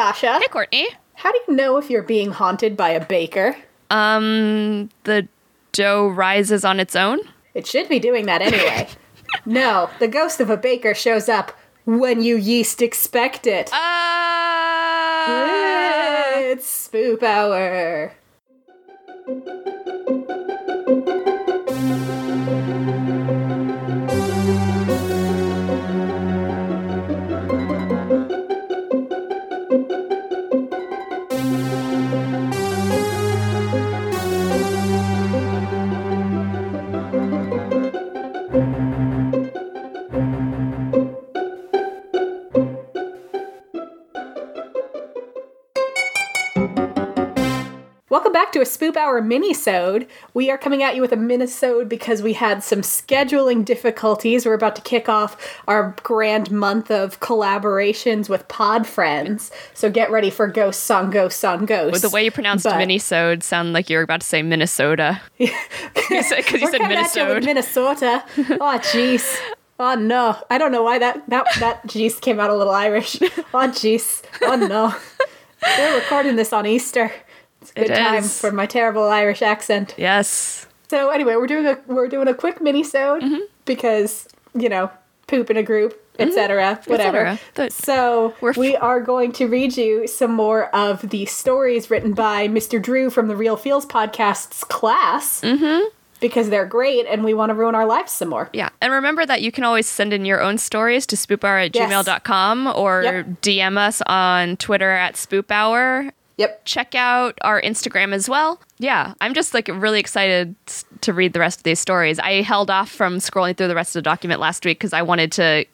Sasha. Hey, Courtney. How do you know if you're being haunted by a baker? Um, the dough rises on its own. It should be doing that anyway. no, the ghost of a baker shows up when you yeast expect it. Ah! It's spoop hour. Welcome back to a Spoop Hour mini-sode. We are coming at you with a mini-sode because we had some scheduling difficulties. We're about to kick off our grand month of collaborations with Pod Friends. So get ready for Ghosts on Ghosts on Ghosts. With the way you pronounced But- Minnesota sound like you were about to say Minnesota. Because you said, you said coming at you Minnesota. Minnesota. Oh, jeez. Oh no! I don't know why that that that jeez came out a little Irish. Oh jeez! Oh no! We're recording this on Easter. It's a good It time is. for my terrible Irish accent. Yes. So anyway, we're doing a we're doing a quick mini sode Mm-hmm. because you know poop in a group, etc. Whatever. cetera. But so we're f- we are going to read you some more of the stories written by Mr. Drew from the Real Feels podcast's class. Mm-hmm. Because they're great, and we want to ruin our lives some more. Yeah. And remember that you can always send in your own stories to spoophour at Yes. gmail.com or Yep. DM us on Twitter at spoophour. Yep. Check out our Instagram as well. Yeah, I'm just like really excited to read the rest of these stories. I held off from scrolling through the rest of the document last week because I wanted to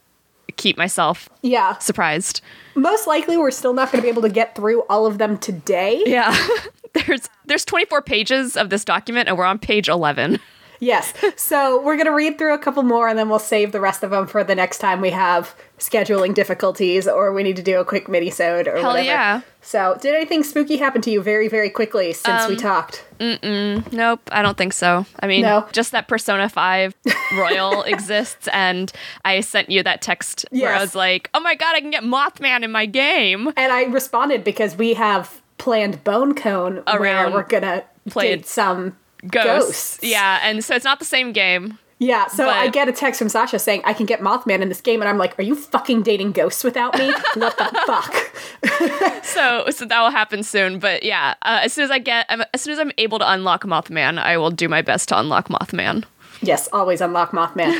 keep myself Yeah. surprised. Most likely, we're still not going to be able to get through all of them today. Yeah. there's there's 24 pages of this document and we're on page 11. Yes. So we're going to read through a couple more and then we'll save the rest of them for the next time we have scheduling difficulties or we need to do a quick mini-sode or Hell whatever. yeah. So, did anything spooky happen to you very, very quickly since Um, we talked? Nope, I don't think so. I mean, No? just that Persona 5 Royal exists, and I sent you that text where I was like, oh my god, I can get Mothman in my game. And I responded because we have planned Bone Cone where we're going to play some Ghosts. ghosts. Yeah, and so it's not the same game. Yeah, so But- I get a text from Sasha saying I can get Mothman in this game, and I'm like, "Are you fucking dating ghosts without me? what the fuck?" So, so that will happen soon. But yeah, uh, as soon as I get, um, as soon as I'm able to unlock Mothman, I will do my best to unlock Mothman. yes, always unlock Mothman.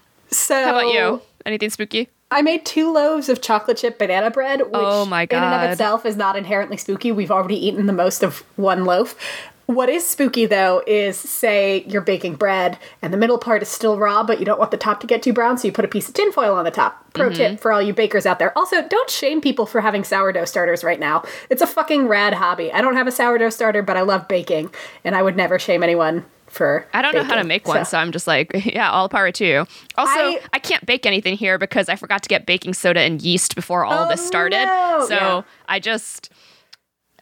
so, How about you? Anything spooky? I made two loaves of chocolate chip banana bread, which Oh my God. in and of itself is not inherently spooky. We've already eaten the most of one loaf. What is spooky though is say you're baking bread and the middle part is still raw, but you don't want the top to get too brown, so you put a piece of tinfoil on the top. Pro Mm-hmm. tip for all you bakers out there. Also, don't shame people for having sourdough starters right now. It's a fucking rad hobby. I don't have a sourdough starter, but I love baking, and I would never shame anyone for I don't know how to make one, so. I'm just like, yeah, all power to you. Also, I- I, can't bake anything here because I forgot to get baking soda and yeast before all of this Oh, started. no. So Yeah. I just,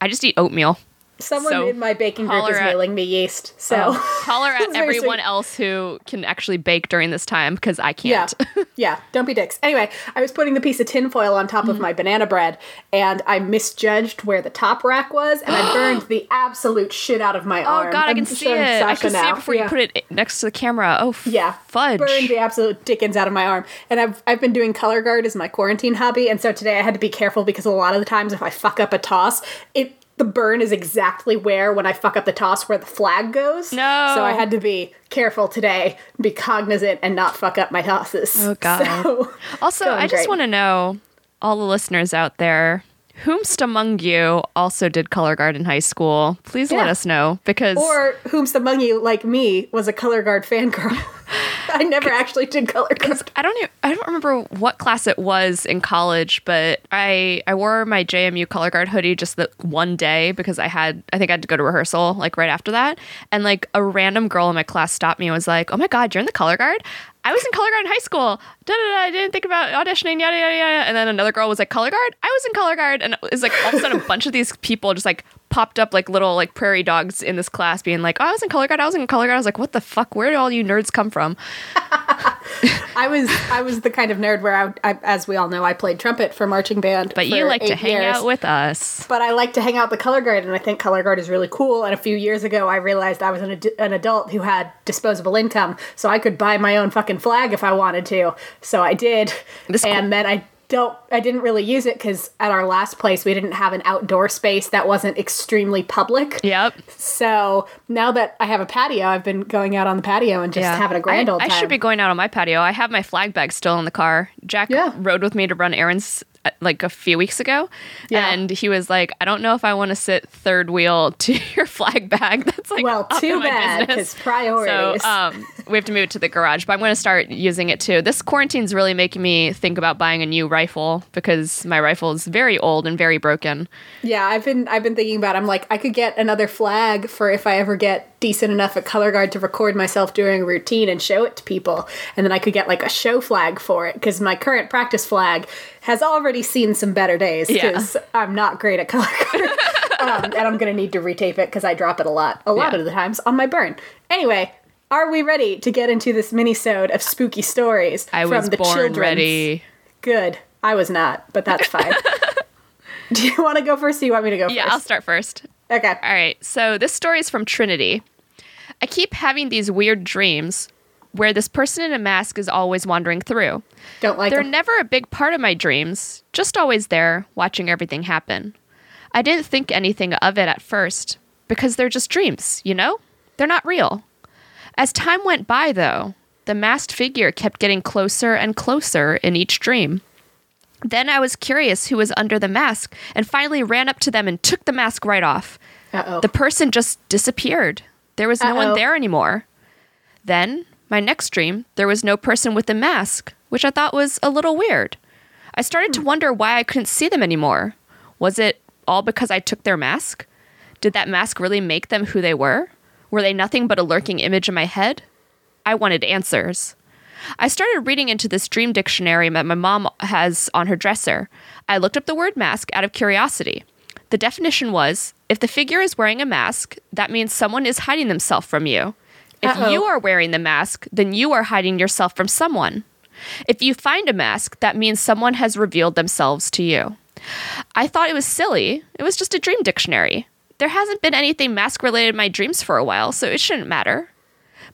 I just eat oatmeal. Someone so in my baking group is at- mailing me yeast. So Holler It's at everyone sweet. else who can actually bake during this time because I can't. yeah, don't be dicks. Anyway, I was putting the piece of tinfoil on top of Mm-hmm. my banana bread and I misjudged where the top rack was and I burned the absolute shit out of my oh arm. Oh god, I I'm can see it. I Sasha can see it before Yeah. you put it next to the camera. Oh, f- Yeah, fudge. Burned the absolute dickens out of my arm, and I've I've been doing color guard as my quarantine hobby, and so today I had to be careful because a lot of the times if I fuck up a toss, it the burn is exactly where when I fuck up the toss where the flag goes. No. so I had to be careful today, be cognizant, and not fuck up my tosses. Oh, God. So, Also, I just want to know, all the listeners out there, whomst among you also did color guard in high school? Please let us know because or whomst among you, like me, was a color guard fangirl. I never actually did color guard. I don't even, I don't remember what class it was in college, but I I wore my JMU color guard hoodie just the one day because I had I think I had to go to rehearsal like right after that, and like a random girl in my class stopped me and was like, "Oh my god, you're in the color guard." I was in color guard in high school. Da, da, da, I didn't think about auditioning, yada, yada, yada. And then another girl was like, color guard? I was in color guard. And it was like, all of a sudden, a bunch of these people just like popped up like little like prairie dogs in this class being like, oh, I was in color guard. I was in color guard. I was like, what the fuck? Where did all you nerds come from? I was I was the kind of nerd where I, I, as we all know, I played trumpet for marching band. But you like to hang years. out with us. But I like to hang out with the color guard, and I think color guard is really cool. And a few years ago, I realized I was an, ad- an adult who had disposable income, so I could buy my own fucking flag if I wanted to. So I did, This- and then I don't. I didn't really use it because at our last place we didn't have an outdoor space that wasn't extremely public. Yep. So now that I have a patio, I've been going out on the patio and just having a grand I, old time. I should be going out on my patio. I have my flag bag still in the car. Jack Yeah. rode with me to run errands uh, like a few weeks ago, Yeah. and he was like, "I don't know if I want to sit third wheel to your flag bag." That's like well, too bad because priorities. So um, we have to move it to the garage, but I'm going to start using it too. This quarantine's really making me think about buying a new rifle because my rifle is very old and very broken. Yeah, I've been I've been thinking about. it. I'm like, I could get another flag for if I ever get decent enough at color guard to record myself doing a routine and show it to people, and then I could get like a show flag for it because my current practice flag has already seen some better days Yeah. because I'm not great at color guard, um, and I'm gonna need to retape it because I drop it a lot, a lot Yeah. of the times on my burn. Anyway. Are we ready to get into this mini-sode of spooky stories I from was the born children's ready. Good. I was not, but that's fine. do you want to go first? Or do you want me to go Yeah, first? I'll start first. Okay. All right. So this story is from Trinity. I keep having these weird dreams where this person in a mask is always wandering through. Don't like They're them. never a big part of my dreams, just always there, watching everything happen. I didn't think anything of it at first because they're just dreams, you know? They're not real. As time went by, though, the masked figure kept getting closer and closer in each dream. Then I was curious who was under the mask and finally ran up to them and took the mask right off. Uh-oh. The person just disappeared. There was no Uh-oh. one there anymore. Then, my next dream, there was no person with the mask, which I thought was a little weird. I started to hmm. wonder why I couldn't see them anymore. Was it all because I took their mask? Did that mask really make them who they were? Were they nothing but a lurking image in my head? I wanted answers. I started reading into this dream dictionary that my mom has on her dresser. I looked up the word mask out of curiosity. The definition was if the figure is wearing a mask, that means someone is hiding themselves from you. If Uh-oh. you are wearing the mask, then you are hiding yourself from someone. If you find a mask, that means someone has revealed themselves to you. I thought it was silly. It was just a dream dictionary. There hasn't been anything mask related in my dreams for a while, so it shouldn't matter.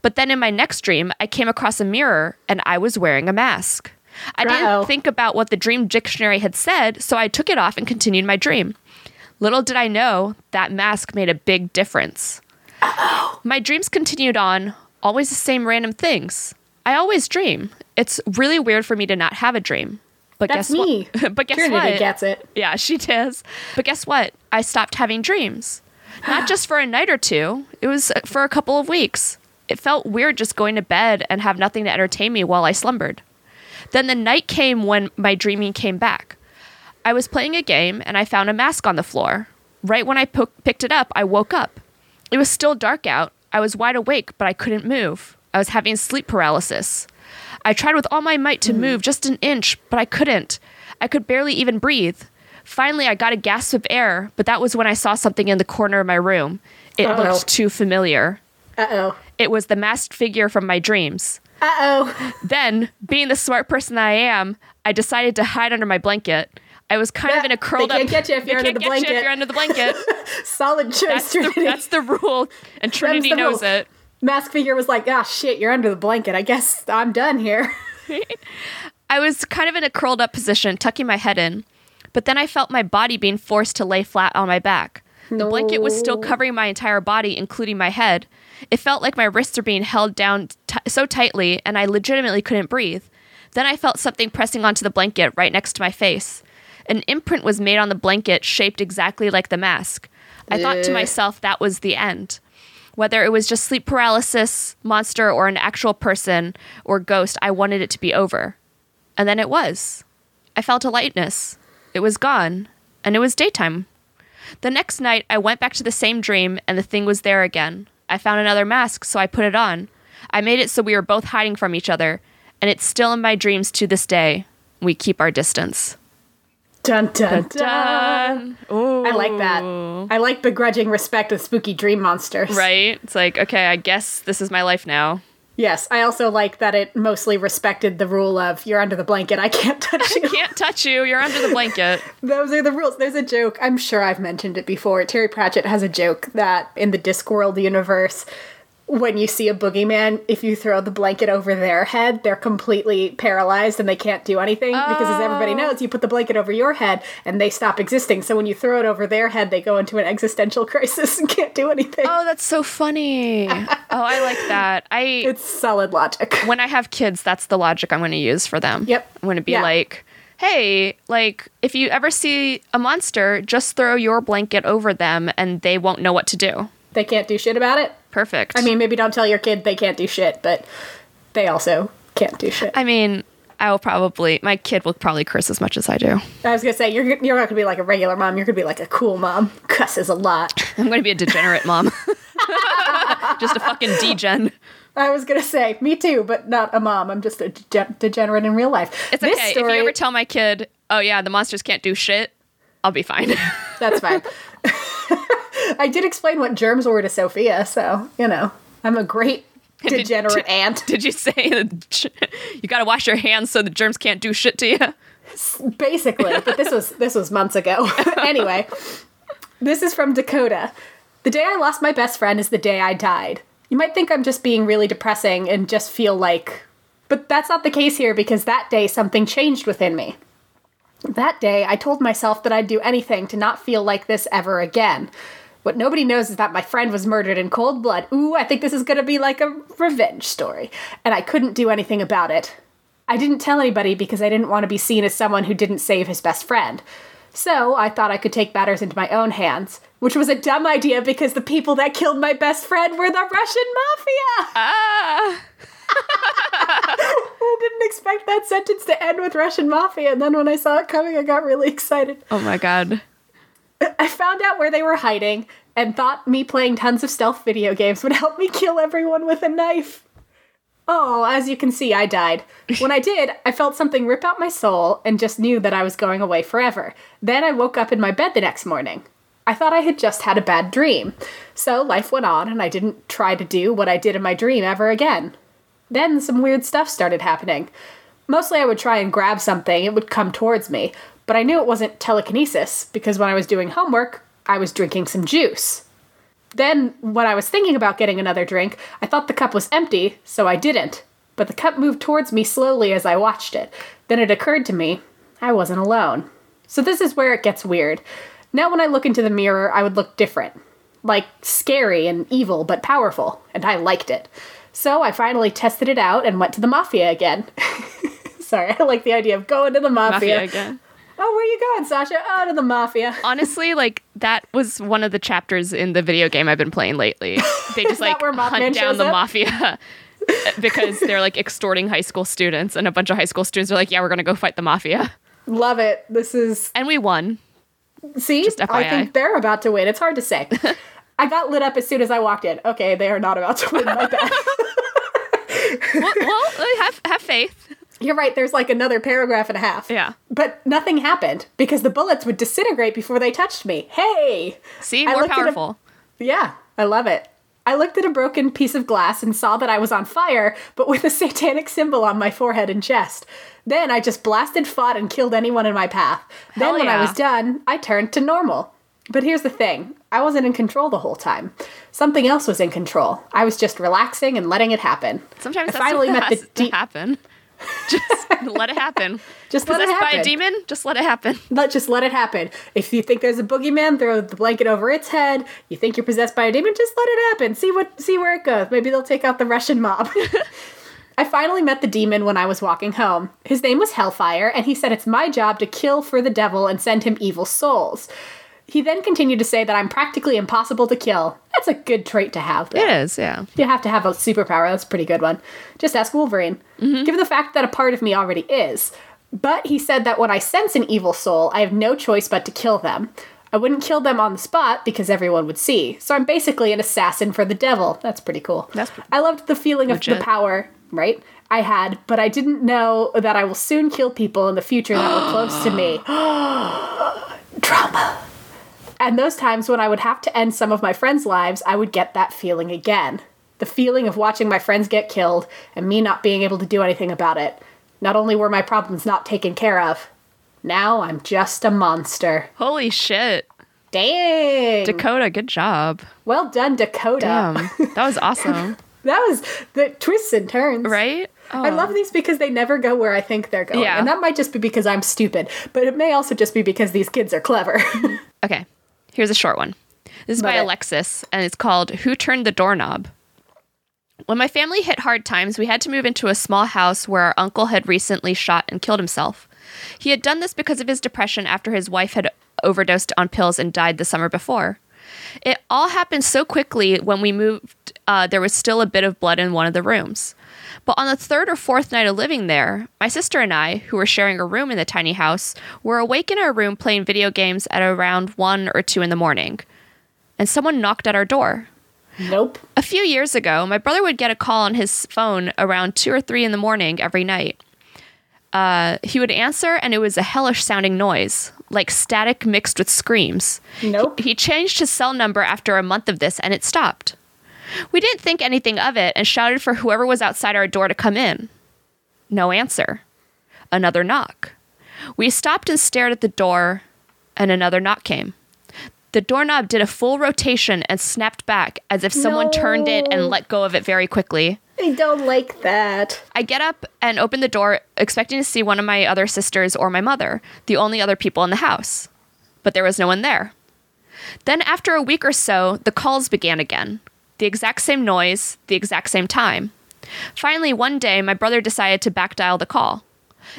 But then in my next dream, I came across a mirror and I was wearing a mask. I Uh-oh. didn't think about what the dream dictionary had said, so I took it off and continued my dream. Little did I know that mask made a big difference. My dreams continued on, always the same random things. I always dream. It's really weird for me to not have a dream. But That's guess me. what? but guess Trinity what? gets it. Yeah, she does. But guess what? I stopped having dreams. Not just for a night or two, it was for a couple of weeks. It felt weird just going to bed and have nothing to entertain me while I slumbered. Then the night came when my dreaming came back. I was playing a game and I found a mask on the floor. Right when I po- picked it up, I woke up. It was still dark out. I was wide awake, but I couldn't move. I was having sleep paralysis. I tried with all my might to move just an inch, but I couldn't. I could barely even breathe. Finally, I got a gasp of air, but that was when I saw something in the corner of my room. It Uh-oh. looked too familiar. Uh oh. It was the masked figure from my dreams. Uh oh. Then, being the smart person that I am, I decided to hide under my blanket. I was kind of in a curled up. they can't up. get you if you're under the you blanket. if you're under the blanket. Solid choice, That's the, that's the rule, and Trinity knows rule. it. Mask figure was like, ah, shit, you're under the blanket. I guess I'm done here. I was kind of in a curled up position, tucking my head in, but then I felt my body being forced to lay flat on my back. The blanket was still covering my entire body, including my head. It felt like my wrists were being held down t- so tightly, and I legitimately couldn't breathe. Then I felt something pressing onto the blanket right next to my face. An imprint was made on the blanket, shaped exactly like the mask. I thought to myself that was the end. Whether it was just sleep paralysis, monster, or an actual person or ghost, I wanted it to be over. And then it was. I felt a lightness. It was gone, and it was daytime. The next night, I went back to the same dream, and the thing was there again. I found another mask, so I put it on. I made it so we were both hiding from each other, and it's still in my dreams to this day. We keep our distance. Dun dun dun. Ooh. I like that. I like begrudging respect with spooky dream monsters. Right? It's like, okay, I guess this is my life now. Yes, I also like that it mostly respected the rule of you're under the blanket, I can't touch you. Can't touch you. You're under the blanket. Those are the rules. There's a joke, I'm sure I've mentioned it before. Terry Pratchett has a joke that in the Discworld universe, when you see a boogeyman, if you throw the blanket over their head, they're completely paralyzed and they can't do anything. Because as everybody oh. knows, you put the blanket over your head and they stop existing. So when you throw it over their head, they go into an existential crisis and can't do anything. Oh, that's so funny. oh, I like that. I It's solid logic. when I have kids, that's the logic I'm going to use for them. Yep. I'm going to be Yeah. like, hey, like if you ever see a monster, just throw your blanket over them and they won't know what to do. They can't do shit about it. Perfect. I mean, maybe don't tell your kid they can't do shit, but they also can't do shit. I mean, I will probably my kid will probably curse as much as I do. I was gonna say you're you're not gonna be like a regular mom. You're gonna be like a cool mom. Cusses a lot. I'm to be a degenerate mom. just a fucking degen. I was gonna say me too, but not a mom. I'm just a dege- degenerate in real life. It's this okay. story, If you ever tell my kid, "Oh yeah, the monsters can't do shit," I'll be fine. that's fine. I did explain what germs were to Sophia, so you know I'm a great degenerate aunt. Did you say that you got to wash your hands so the germs can't do shit to you? basically but this was this was months ago anyway this is from dakota the day i lost my best friend is the day i died you might think i'm just being really depressing and just feel like but that's not the case here because that day something changed within me that day i told myself that i'd do anything to not feel like this ever again what nobody knows is that my friend was murdered in cold blood. Ooh, I think this is gonna be like a revenge story. And I couldn't do anything about it. I didn't tell anybody because I didn't want to be seen as someone who didn't save his best friend. So I thought I could take matters into my own hands, which was a dumb idea because the people that killed my best friend were the Russian mafia. Ah. I didn't expect that sentence to end with Russian mafia, and then when I saw it coming, I got really excited. Oh my god. I found out where they were hiding and thought me playing tons of stealth video games would help me kill everyone with a knife. Oh, as you can see, I died. When I did, I felt something rip out my soul and just knew that I was going away forever. Then I woke up in my bed the next morning. I thought I had just had a bad dream. So life went on, and I didn't try to do what I did in my dream ever again. Then some weird stuff started happening. Mostly I would try and grab something, it would come towards me, but I knew it wasn't telekinesis because when I was doing homework, I was drinking some juice. Then, when I was thinking about getting another drink, I thought the cup was empty, so I didn't. But the cup moved towards me slowly as I watched it. Then it occurred to me I wasn't alone. So, this is where it gets weird. Now, when I look into the mirror, I would look different. Like scary and evil, but powerful, and I liked it. So, I finally tested it out and went to the mafia again. Sorry, I like the idea of going to the mafia. Mafia again. Oh, where are you going, Sasha? Oh, to the mafia. Honestly, like that was one of the chapters in the video game I've been playing lately. They just like hunt down the up? mafia uh, because they're like extorting high school students, and a bunch of high school students are like, "Yeah, we're gonna go fight the mafia," Love it. This is and we won. see. I think they're about to win. It's hard to say. I got lit up as soon as I walked in. Okay, they are not about to win. My bad. well, well, uh, have have faith. You're right. There's like another paragraph and a half. Yeah. But nothing happened because the bullets would disintegrate before they touched me. Hey. See, more at a- powerful. Yeah, I love it. I looked at a broken piece of glass and saw that I was on fire, but with a satanic symbol on my forehead and chest. Then I just blasted, fought, and killed anyone in my path. Then, Hell when I was done, I turned to normal. But here's the thing I wasn't in control the whole time. Something else was in control. I was just relaxing and letting it happen. Sometimes I that's finally met has the to happen. Just let it happen. Just let it Possessed by happen. a demon, just let it happen. Let just let it happen. If you think there's a boogeyman, throw the blanket over its head. You think you're possessed by a demon, just let it happen. See what see where it goes. Maybe they'll take out the Russian mob. I finally met the demon when I was walking home. His name was Hellfire, and he said it's my job to kill for the devil and send him evil souls. He then continued to say that I'm practically impossible to kill. That's a good trait to have. though. It is, yeah. You have to have a superpower. That's a pretty good one. Just ask Wolverine. Mm-hmm. Given the fact that a part of me already is. But he said that when I sense an evil soul, I have no choice but to kill them. I wouldn't kill them on the spot because everyone would see. So I'm basically an assassin for the devil. That's pretty cool. That's pretty- I loved the feeling of the power, right? I had, but I didn't know that I will soon kill people in the future that were close to me. Drama. And those times when I would have to end some of my friends' lives, I would get that feeling again. The feeling of watching my friends get killed and me not being able to do anything about it. Not only were my problems not taken care of, now I'm just a monster. Holy shit. Dang. Dakota, good job. well done, Dakota. Damn. That was awesome. That was the twists and turns. right? Oh. I love these because they never go where I think they're going. Yeah. And that might just be because I'm stupid, but it may also just be because these kids are clever. Okay, here's a short one. This is by it. Alexis, and it's called Who Turned the Doorknob? When my family hit hard times, we had to move into a small house where our uncle had recently shot and killed himself. He had done this because of his depression after his wife had overdosed on pills and died the summer before. It all happened so quickly when we moved, uh, there was still a bit of blood in one of the rooms. But on the third or fourth night of living there, my sister and I, who were sharing a room in the tiny house, were awake in our room playing video games at around 1 or 2 in the morning. And someone knocked at our door. nope. A few years ago, my brother would get a call on his phone around 2 or 3 in the morning every night. Uh, he would answer, and it was a hellish sounding noise, like static mixed with screams. Nope. He changed his cell number after a month of this, and it stopped. We didn't think anything of it and shouted for whoever was outside our door to come in. No answer. Another knock. We stopped and stared at the door, and another knock came. The doorknob did a full rotation and snapped back as if someone turned it and let go of it very quickly. I don't like that. I get up and open the door, expecting to see one of my other sisters or my mother, the only other people in the house. But there was no one there. Then, after a week or so, the calls began again. The exact same noise, the exact same time. Finally, one day, my brother decided to back dial the call.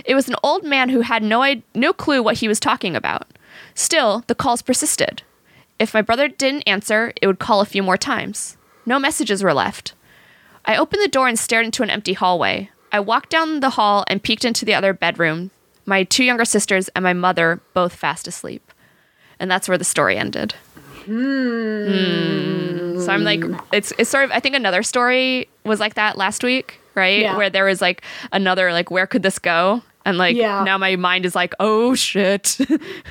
It was an old man who had no, no clue what he was talking about. Still, the calls persisted. If my brother didn't answer, it would call a few more times. No messages were left. I opened the door and stared into an empty hallway. I walked down the hall and peeked into the other bedroom. My two younger sisters and my mother both fast asleep. And that's where the story ended. Hmm. So I'm like, it's it's sort of. I think another story was like that last week, right? Yeah. Where there was like another like, where could this go? And like Yeah. now my mind is like, oh shit,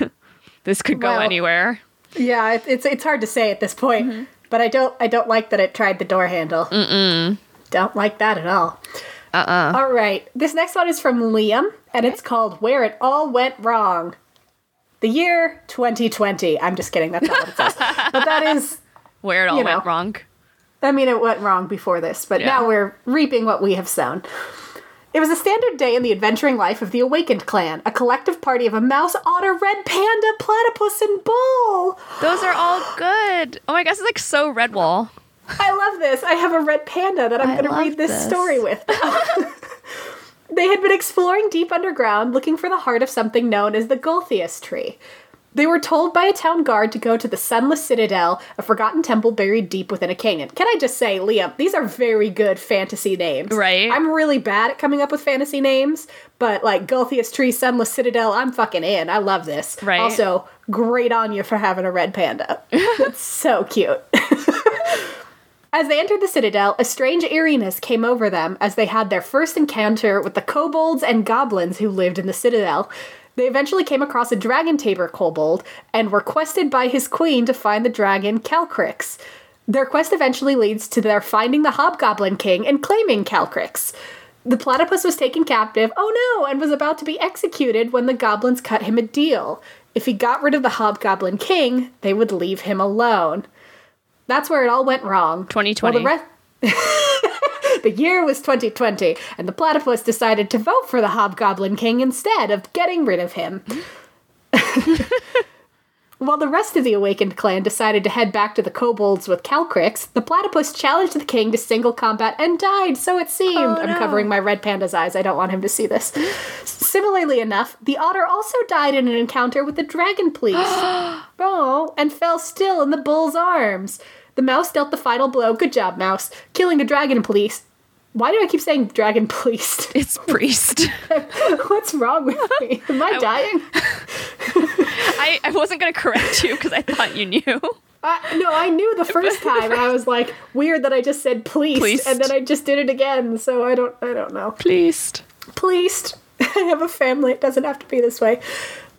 this could go Well, anywhere. Yeah, it, it's it's hard to say at this point, but I don't I don't like that it tried the door handle. Mm-mm. Don't like that at all. Uh uh All right, this next one is from Liam, and it's called "Where It All Went Wrong." The year 2020. I'm just kidding. That's not what it says, but that is. Where it all you know. went wrong. I mean, it went wrong before this, but Yeah. now we're reaping what we have sown. It was a standard day in the adventuring life of the Awakened clan, a collective party of a mouse, otter, red panda, platypus, and bull. Those are all good. Oh my gosh, it's like so Redwall. I love this. I have a red panda that I'm going to read this, this. story with. they had been exploring deep underground looking for the heart of something known as the Gulthias tree. They were told by a town guard to go to the Sunless Citadel, a forgotten temple buried deep within a canyon. Can I just say, Liam, these are very good fantasy names. Right. I'm really bad at coming up with fantasy names, but like Gulthias Tree, Sunless Citadel, I'm fucking in. I love this. Right. Also, great on you for having a red panda. That's so cute. As they entered the citadel, a strange eeriness came over them as they had their first encounter with the kobolds and goblins who lived in the citadel. They eventually came across a dragon tamer kobold and were quested by his queen to find the dragon Calcryx. Their quest eventually leads to their finding the hobgoblin king and claiming Calcryx. The platypus was taken captive, oh no, and was about to be executed when the goblins cut him a deal. If he got rid of the hobgoblin king, they would leave him alone. That's where it all went wrong. 2020. Well, the, re- the year was 2020, and the platypus decided to vote for the Hobgoblin King instead of getting rid of him. While the rest of the awakened clan decided to head back to the kobolds with Calcryx, the platypus challenged the king to single combat and died, so it seemed. Oh, I'm covering my red panda's eyes. I don't want him to see this. Similarly enough, the otter also died in an encounter with the dragon police. oh, and fell still in the bull's arms. The mouse dealt the final blow. Good job, mouse. Killing the dragon police. Why do I keep saying dragon police? It's priest. What's wrong with me? Am I dying? I, I wasn't gonna correct you because I thought you knew. Uh, no, I knew the first time. I was like, weird that I just said pleased, Pleased. and then I just did it again. So I don't, I don't know. Pleased. Pleased. I have a family. It doesn't have to be this way.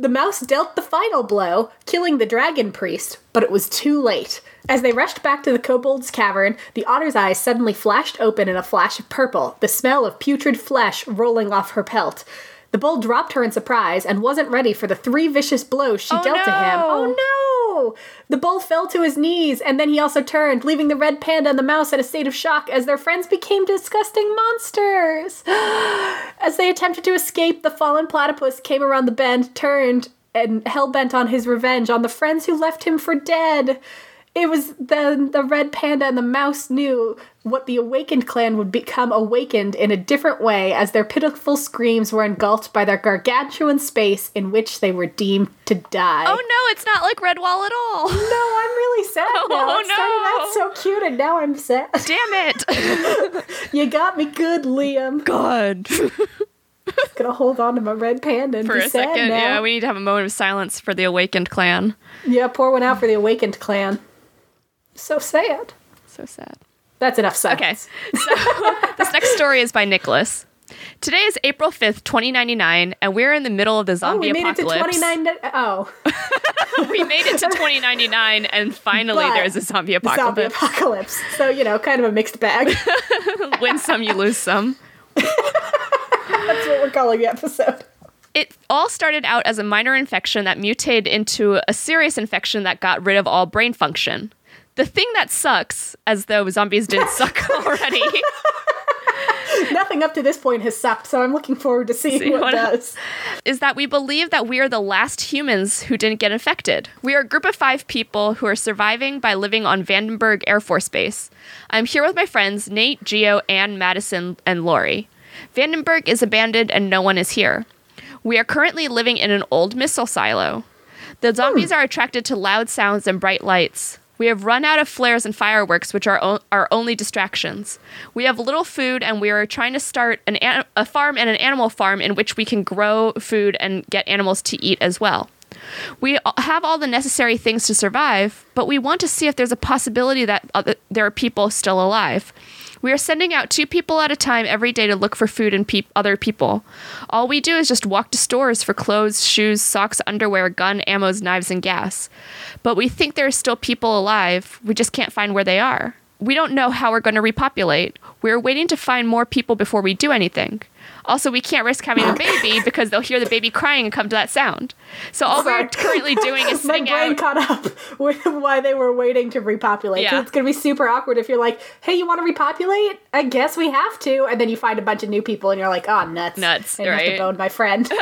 The mouse dealt the final blow, killing the dragon priest, but it was too late. As they rushed back to the kobold's cavern, the otter's eyes suddenly flashed open in a flash of purple, the smell of putrid flesh rolling off her pelt. The bull dropped her in surprise and wasn't ready for the three vicious blows she Oh, dealt to him. no. Oh no! The bull fell to his knees, and then he also turned, leaving the red panda and the mouse in a state of shock as their friends became disgusting monsters. As they attempted to escape, the fallen platypus came around the bend, turned, and hell bent on his revenge on the friends who left him for dead. It was then the red panda and the mouse knew what the awakened clan would become awakened in a different way as their pitiful screams were engulfed by their gargantuan space in which they were deemed to die. Oh no, it's not like Redwall at all. No, I'm really sad oh, now. Oh, it started out so cute and now I'm sad. Damn it. You got me good, Liam. God. Gonna hold on to my red panda and for be a sad second, now. yeah, we need to have a moment of silence for the awakened clan. yeah, pour one out for the awakened clan. So sad. So sad. That's enough Okay, so this next story is by Nicholas. Today is April 5th, 2099, and we're in the middle of the Oh, zombie we made it to apocalypse. 29. Oh, we made it to 2099, and finally But there's a zombie apocalypse. zombie apocalypse. apocalypse. So, you know, kind of a mixed bag. Win some, you lose some. That's what we're calling the episode. It all started out as a minor infection that mutated into a serious infection that got rid of all brain function. The thing that sucks, as though zombies didn't suck already, Nothing up to this point has sucked, so I'm looking forward to seeing See what, what- does. is that we believe that we are the last humans who didn't get infected. We are a group of five people who are surviving by living on Vandenberg Air Force Base. I'm here with my friends Nate, Geo, Ann, Madison, and Lori. Vandenberg is abandoned and no one is here. We are currently living in an old missile silo. The hmm. zombies are attracted to loud sounds and bright lights. We have run out of flares and fireworks, which are o- our only distractions. We have little food, and we are trying to start an, a farm and an animal farm in which we can grow food and get animals to eat as well. We have all the necessary things to survive, but we want to see if there's a possibility that other, there are people still alive. We are sending out two people at a time every day to look for food and peop other people. All we do is just walk to stores for clothes, shoes, socks, underwear, gun, ammos, knives, and gas. But we think there are still people alive. We just can't find where they are. We don't know how we're going to repopulate. We're waiting to find more people before we do anything. Also, we can't risk having a baby because they'll hear the baby crying and come to that sound. So all Sorry. we're currently doing is sitting My brain out. caught up with why they were waiting to repopulate. Yeah. It's going to be super awkward if you're like, hey, you want to repopulate? I guess we have to. And then you find a bunch of new people and you're like, oh, nuts. Nuts, I have to bone my friend.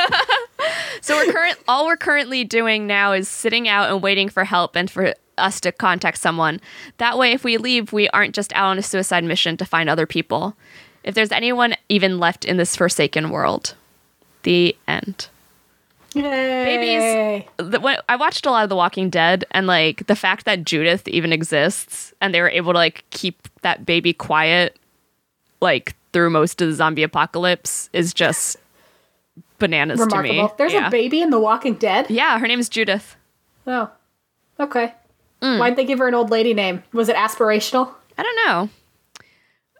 So we're current. all we're currently doing now is sitting out and waiting for help and for us to contact someone. That way, if we leave, we aren't just out on a suicide mission to find other people. If there's anyone even left in this forsaken world, the end. Yay. the, when, I watched a lot of The Walking Dead, and like the fact that Judith even exists, and they were able to like keep that baby quiet, like through most of the zombie apocalypse, is just bananas to me. Remarkable. There's yeah. a baby in The Walking Dead? Yeah, her name is Judith. Oh. Okay. Mm. Why'd they give her an old lady name? Was it aspirational? I don't know.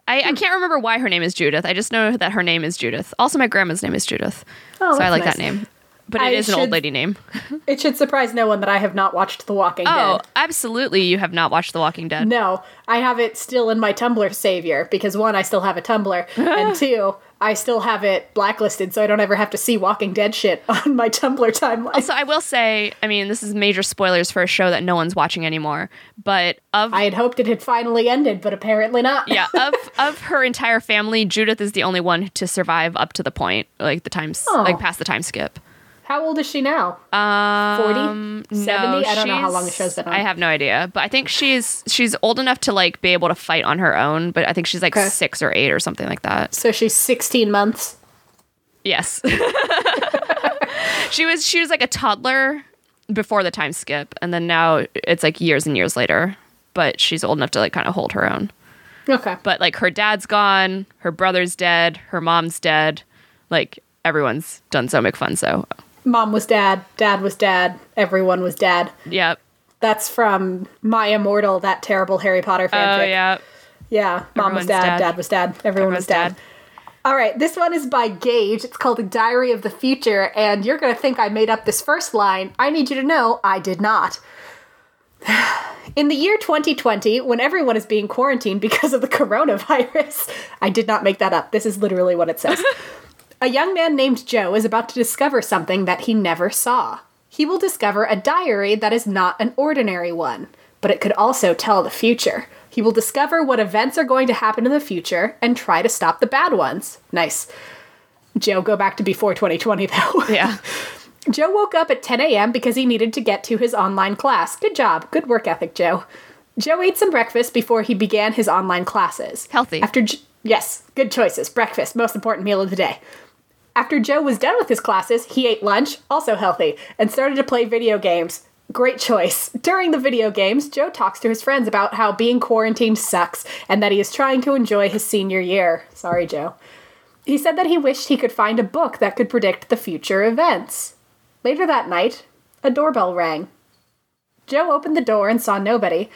I, I can't remember why her name is Judith. I just know that her name is Judith. Also, my grandma's name is Judith, Oh, so I like nice. that name. But it I is an old lady name. It should surprise no one that I have not watched The Walking Oh, Dead. Oh, absolutely! You have not watched The Walking Dead. No, I have it still in my Tumblr savior because one, I still have a Tumblr, and two, I still have it blacklisted so I don't ever have to see Walking Dead shit on my Tumblr timeline. So I will say, I mean, this is major spoilers for a show that no one's watching anymore. But of I had hoped it had finally ended, but apparently not. yeah, of of her entire family, Judith is the only one to survive up to the point, like the times, Oh. like past the time skip. How old is she now? Um, 40? 70? no, I don't know how long the show's been on. I have no idea, but I think she's she's old enough to like be able to fight on her own. But I think she's like Okay. six or eight or something like that. So she's 16 months. Yes, she was she was like a toddler before the time skip, and then now it's like years and years later. But she's old enough to like kind of hold her own. Okay. But like her dad's gone, her brother's dead, her mom's dead. Like everyone's done so McFunso. Mom was dad, dad was dad, everyone was dad. Yep. That's from My Immortal, that terrible Harry Potter fanfic. Oh fanfic. yeah. Yeah, mom was dad, dad. dad, was dad, everyone was Everyone's dad. All right, this one is by Gage. It's called A Diary of the Future, and you're going to think I made up this first line. I need you to know I did not. In the year 2020, when everyone is being quarantined because of the coronavirus, I did not make that up. This is literally what it says. a young man named Joe is about to discover something that he never saw. He will discover a diary that is not an ordinary one, but it could also tell the future. He will discover what events are going to happen in the future and try to stop the bad ones. Nice. Joe, go back to before 2020 though. Yeah. Joe woke up at 10 a.m. because he needed to get to his online class. Good job. Good work ethic, Joe. Joe ate some breakfast before he began his online classes. Healthy. After J- yes, good choices. Breakfast, most important meal of the day. After Joe was done with his classes, he ate lunch, also healthy, and started to play video games. Great choice. During the video games, Joe talks to his friends about how being quarantined sucks and that he is trying to enjoy his senior year. Sorry, Joe. He said that he wished he could find a book that could predict the future events. Later that night, a doorbell rang. Joe opened the door and saw nobody,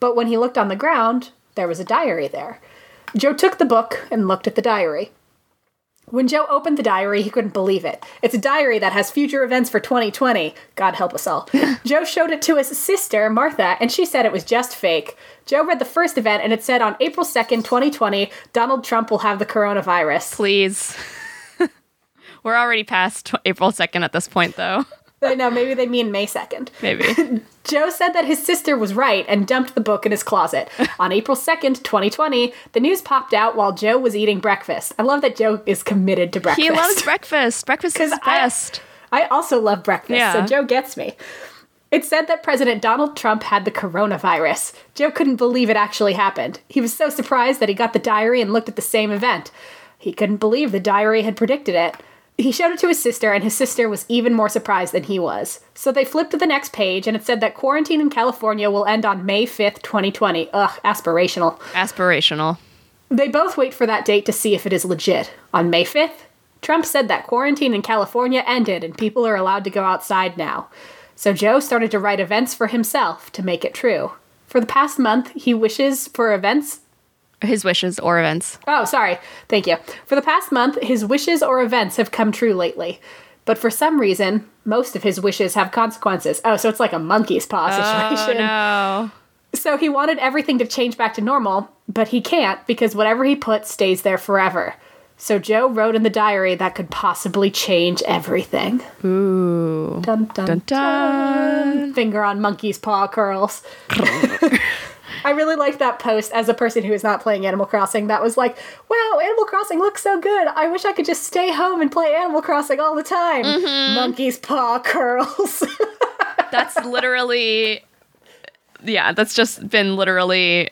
but when he looked on the ground, there was a diary there. Joe took the book and looked at the diary. When Joe opened the diary, he couldn't believe it. It's a diary that has future events for 2020. God help us all. Joe showed it to his sister, Martha, and she said it was just fake. Joe read the first event, and it said on April 2nd, 2020, Donald Trump will have the coronavirus. Please. We're already past April 2nd at this point, though. I know, maybe they mean May 2nd. Maybe. Joe said that his sister was right and dumped the book in his closet. On April 2nd, 2020, the news popped out while Joe was eating breakfast. I love that Joe is committed to breakfast. he loves breakfast. Breakfast is 'Cause I- best. I also love breakfast, Yeah. so Joe gets me. It said that President Donald Trump had the coronavirus. Joe couldn't believe it actually happened. He was so surprised that he got the diary and looked at the same event. He couldn't believe the diary had predicted it. He showed it to his sister, and his sister was even more surprised than he was. So they flipped to the next page, and it said that quarantine in California will end on May 5th, 2020. Ugh, aspirational. Aspirational. They both wait for that date to see if it is legit. On May 5th, Trump said that quarantine in California ended and people are allowed to go outside now. So Joe started to write events for himself to make it true. For the past month, he wishes for events. His wishes or events. Oh, sorry. Thank you. For the past month, his wishes or events have come true lately. But for some reason, most of his wishes have consequences. Oh, so it's like a monkey's paw Oh, situation. no. So he wanted everything to change back to normal, but he can't because whatever he puts stays there forever. So Joe wrote in the diary that could possibly change everything. Ooh. Dun dun Dun dun. Finger on monkey's paw curls. I really liked that post as a person who is not playing Animal Crossing. That was like, wow, Animal Crossing looks so good. I wish I could just stay home and play Animal Crossing all the time. Mm-hmm. Monkey's paw curls. That's literally. Yeah, that's just been literally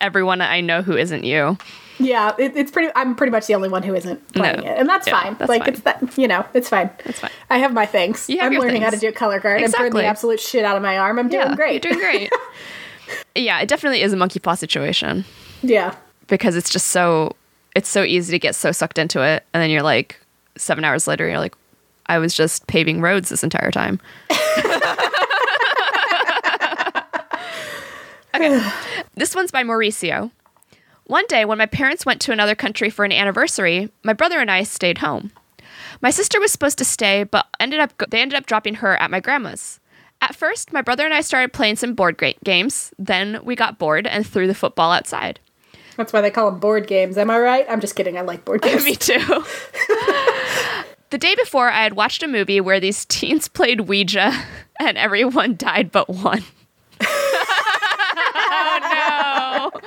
everyone I know who isn't you. yeah, it, it's pretty. I'm pretty much the only one who isn't playing No. it, and that's Yeah, fine. that's like fine. it's that you know, it's fine. It's fine. I have my things. Have I'm learning how to things. do color guard. I'm Exactly. putting the absolute shit out of my arm. I'm doing yeah, great. You're doing great. yeah, it definitely is a monkey paw situation yeah. because it's just so it's so easy to get so sucked into it, and then you're like seven hours later, you're like, I was just paving roads this entire time. okay, this one's by Mauricio. One day, when my parents went to another country for an anniversary, my brother and I stayed home. My sister was supposed to stay, but ended up they ended up dropping her at my grandma's. At first, my brother and I started playing some board games. Then we got bored and threw the football outside. That's why they call them board games. Am I right? I'm just kidding. I like board games. Me too. the day before, I had watched a movie where these teens played Ouija and everyone died but one. oh no.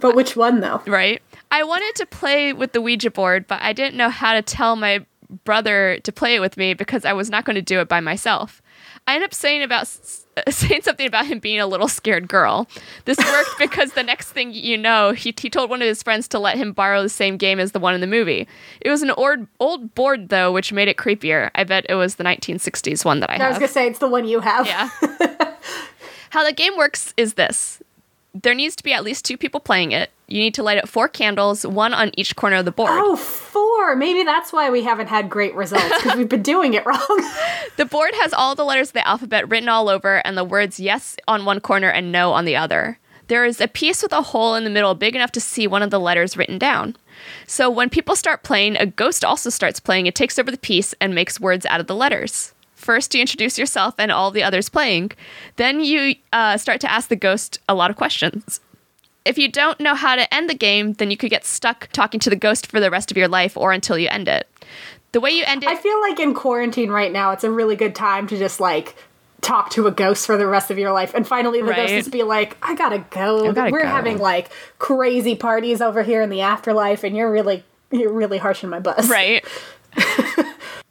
But which one though? Right? I wanted to play with the Ouija board, but I didn't know how to tell my brother to play it with me because I was not going to do it by myself. I end up saying about saying something about him being a little scared girl. This worked because the next thing you know, he, he told one of his friends to let him borrow the same game as the one in the movie. It was an old old board though, which made it creepier. I bet it was the 1960s one that I I was gonna say it's the one you have. Yeah. How the game works is this there needs to be at least two people playing it. You need to light up four candles, one on each corner of the board. Oh, four. Maybe that's why we haven't had great results because we've been doing it wrong. The board has all the letters of the alphabet written all over and the words yes on one corner and no on the other. There is a piece with a hole in the middle big enough to see one of the letters written down. So when people start playing, a ghost also starts playing. It takes over the piece and makes words out of the letters. First, you introduce yourself and all the others playing. Then you uh, start to ask the ghost a lot of questions. If you don't know how to end the game, then you could get stuck talking to the ghost for the rest of your life or until you end it. The way you end it. I feel like in quarantine right now, it's a really good time to just like talk to a ghost for the rest of your life. And finally, the Right. ghost just be like, I gotta go. I gotta We're go." having like crazy parties over here in the afterlife, and you're really. You're really harsh harshing my bus. Right.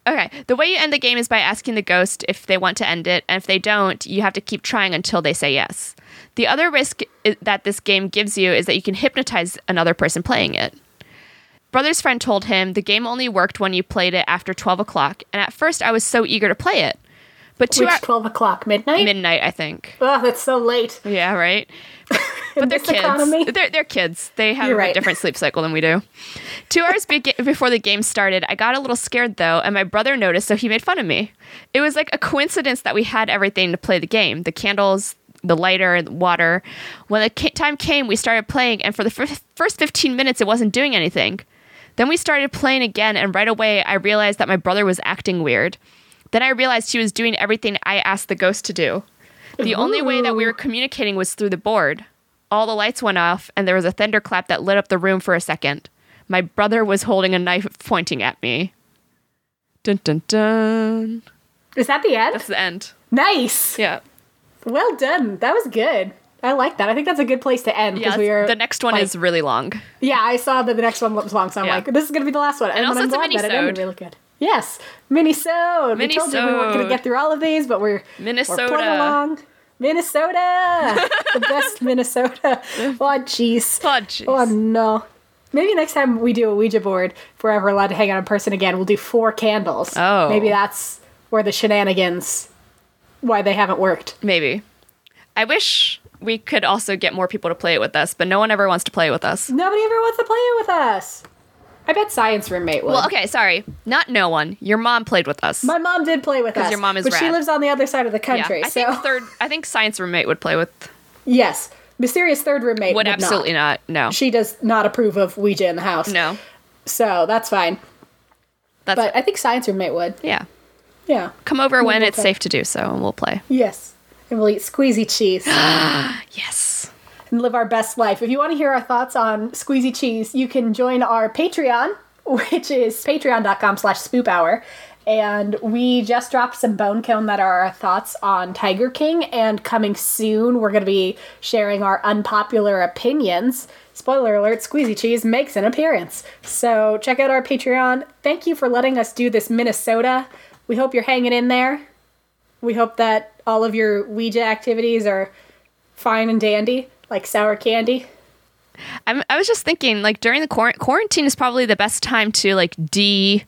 okay. The way you end the game is by asking the ghost if they want to end it, and if they don't, you have to keep trying until they say yes. The other risk that this game gives you is that you can hypnotize another person playing it. Brother's friend told him the game only worked when you played it after 12 o'clock, and at first I was so eager to play it. But two Which hours. 12 o'clock? Midnight? Midnight, I think. oh, that's so late. Yeah, right. But they're kids. economy? They're, they're kids. They have a different sleep cycle than we do. Two hours be- before the game started, I got a little scared though, and my brother noticed, so he made fun of me. It was like a coincidence that we had everything to play the game the candles, the lighter, the water. When the ca- time came, we started playing, and for the fir- first 15 minutes, it wasn't doing anything. Then we started playing again, and right away, I realized that my brother was acting weird. Then I realized he was doing everything I asked the ghost to do. The only way that we were communicating was through the board. All the lights went off, and there was a thunderclap that lit up the room for a second. My brother was holding a knife pointing at me. Dun dun dun. Is that the end? That's the end. Nice. Yeah. Well done. That was good. I like that. I think that's a good place to end Yeah. because we are. the next one like- is really long. Yeah, I saw that the next one was long, so I'm Yeah. like, this is gonna be the last one. And, also I'm it's a that it ended really good. Yes, mini-sode. We told you we weren't gonna get through all of these, but we're Minnesota. We're along. Minnesota, the best Minnesota. Oh jeez. Oh, jeez. Oh no. Maybe next time we do a Ouija board, if we're ever allowed to hang out in person again, we'll do four candles. Oh. Maybe that's where the shenanigans, why they haven't worked. Maybe. I wish we could also get more people to play it with us, but no one ever wants to play it with us. Nobody ever wants to play it with us. I bet science roommate would. Well, okay, sorry. Not no one. Your mom played with us. My mom did play with us. your mom is but she lives on the other side of the country. yeah. I so think third. I think science roommate would play with. yes, mysterious third roommate Would would absolutely not. not. No. She does not approve of Ouija in the house. No. So that's fine. That's But I think science roommate would. yeah. Yeah. Come over when we'll it's play. safe to do so, and we'll play. Yes. And we'll eat squeezy cheese Yes. and live our best life. If you want to hear our thoughts on squeezy cheese, you can join our Patreon, which is patreon.com slash spoop hour. And we just dropped some bone cone that are our thoughts on Tiger King. And coming soon, we're going to be sharing our unpopular opinions. Spoiler alert, Squeezy Cheese makes an appearance. So check out our Patreon. Thank you for letting us do this Minnesota. We hope you're hanging in there. We hope that all of your Ouija activities are fine and dandy, like sour candy. I'm, I was just thinking, like during the quar- quarantine is probably the best time to like de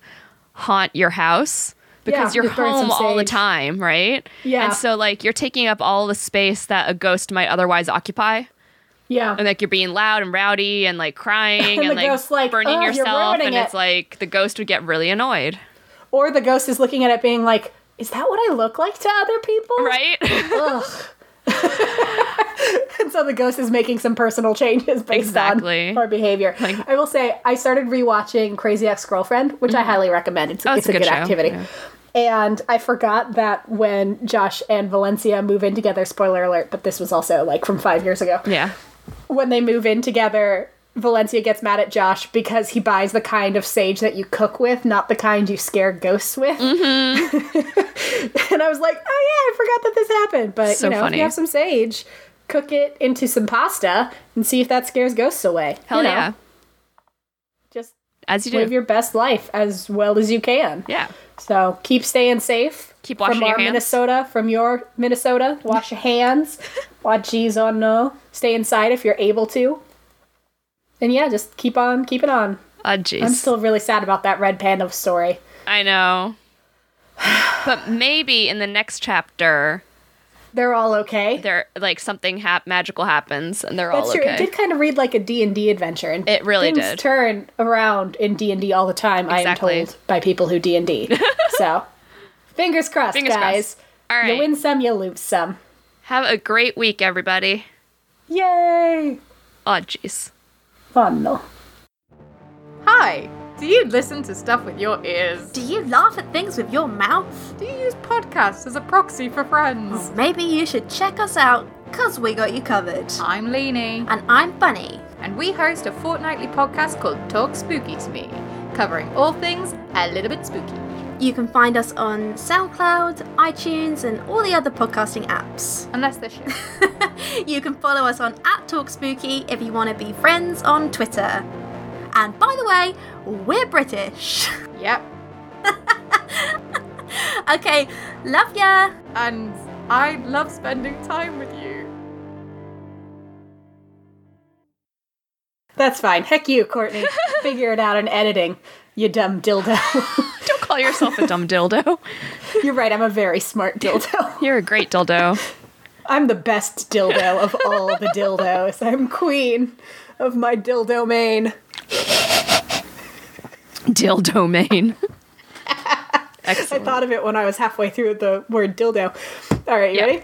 haunt your house because Yeah, you're home all the time, right? Yeah. And so like you're taking up all the space that a ghost might otherwise occupy. Yeah. And like you're being loud and rowdy and like crying And and, like, like, burning "Ugh, you're yourself and it's like the ghost would get really annoyed. Or the ghost is looking at it being like, is that what I look like to other people? Right? Ugh. and so the ghost is making some personal changes based Exactly. on our behavior. Like- I will say, I started rewatching Crazy Ex Girlfriend, which I mm. highly recommend. It's, Oh, it's, a good, show. activity. Yeah. And I forgot that when Josh and Valencia move in together, spoiler alert, but this was also like from five years ago. Yeah. when they move in together, Valencia gets mad at Josh because he buys the kind of sage that you cook with, not the kind you scare ghosts with. Mm-hmm. and I was like, oh yeah, I forgot that this happened. But So you know, if funny. you have some sage, cook it into some pasta and see if that scares ghosts away. Hell you know, yeah. Just As you do. live your best life as well as you can. yeah. So keep staying safe. Keep washing from your our hands. Minnesota, from your Minnesota. Wash your hands. Watch G's on no. Stay inside if you're able to. And yeah, just keep on keeping on. Oh, jeez. I'm still really sad about that red panda story. I know. but maybe in the next chapter, They're all okay. They're like something hap- magical happens and they're That's all true. okay. It did kind of read like a D&D adventure and It really things did. turn around in D&D all the time, Exactly. I am told by people who D&D. so, fingers crossed, Fingers guys. crossed. All You win some, you lose some. Have a great week, everybody. Yay! Oh, jeez. No. Hi! Do you listen to stuff with your ears? Do you laugh at things with your mouth? Do you use podcasts as a proxy for friends? Maybe you should check us out, cause we got you covered. I'm Leanie, And I'm Bunny. and we host a fortnightly podcast called Talk Spooky to Me, covering all things a little bit spooky. You can find us on SoundCloud, iTunes, and all the other podcasting apps. Unless they're shit. you can follow us on at Talk Spooky if you want to be friends on Twitter. And by the way, we're British. yep. okay, love ya. And I love spending time with you. That's fine. Heck you, Courtney. Figure it out in editing, you dumb dildo. Call yourself a dumb dildo. You're right, I'm a very smart dildo. You're a great dildo. I'm the best dildo of all the dildos. I'm queen of my dildo main. Dildo main. I thought of it when I was halfway through the word dildo. All right, you Yeah. ready?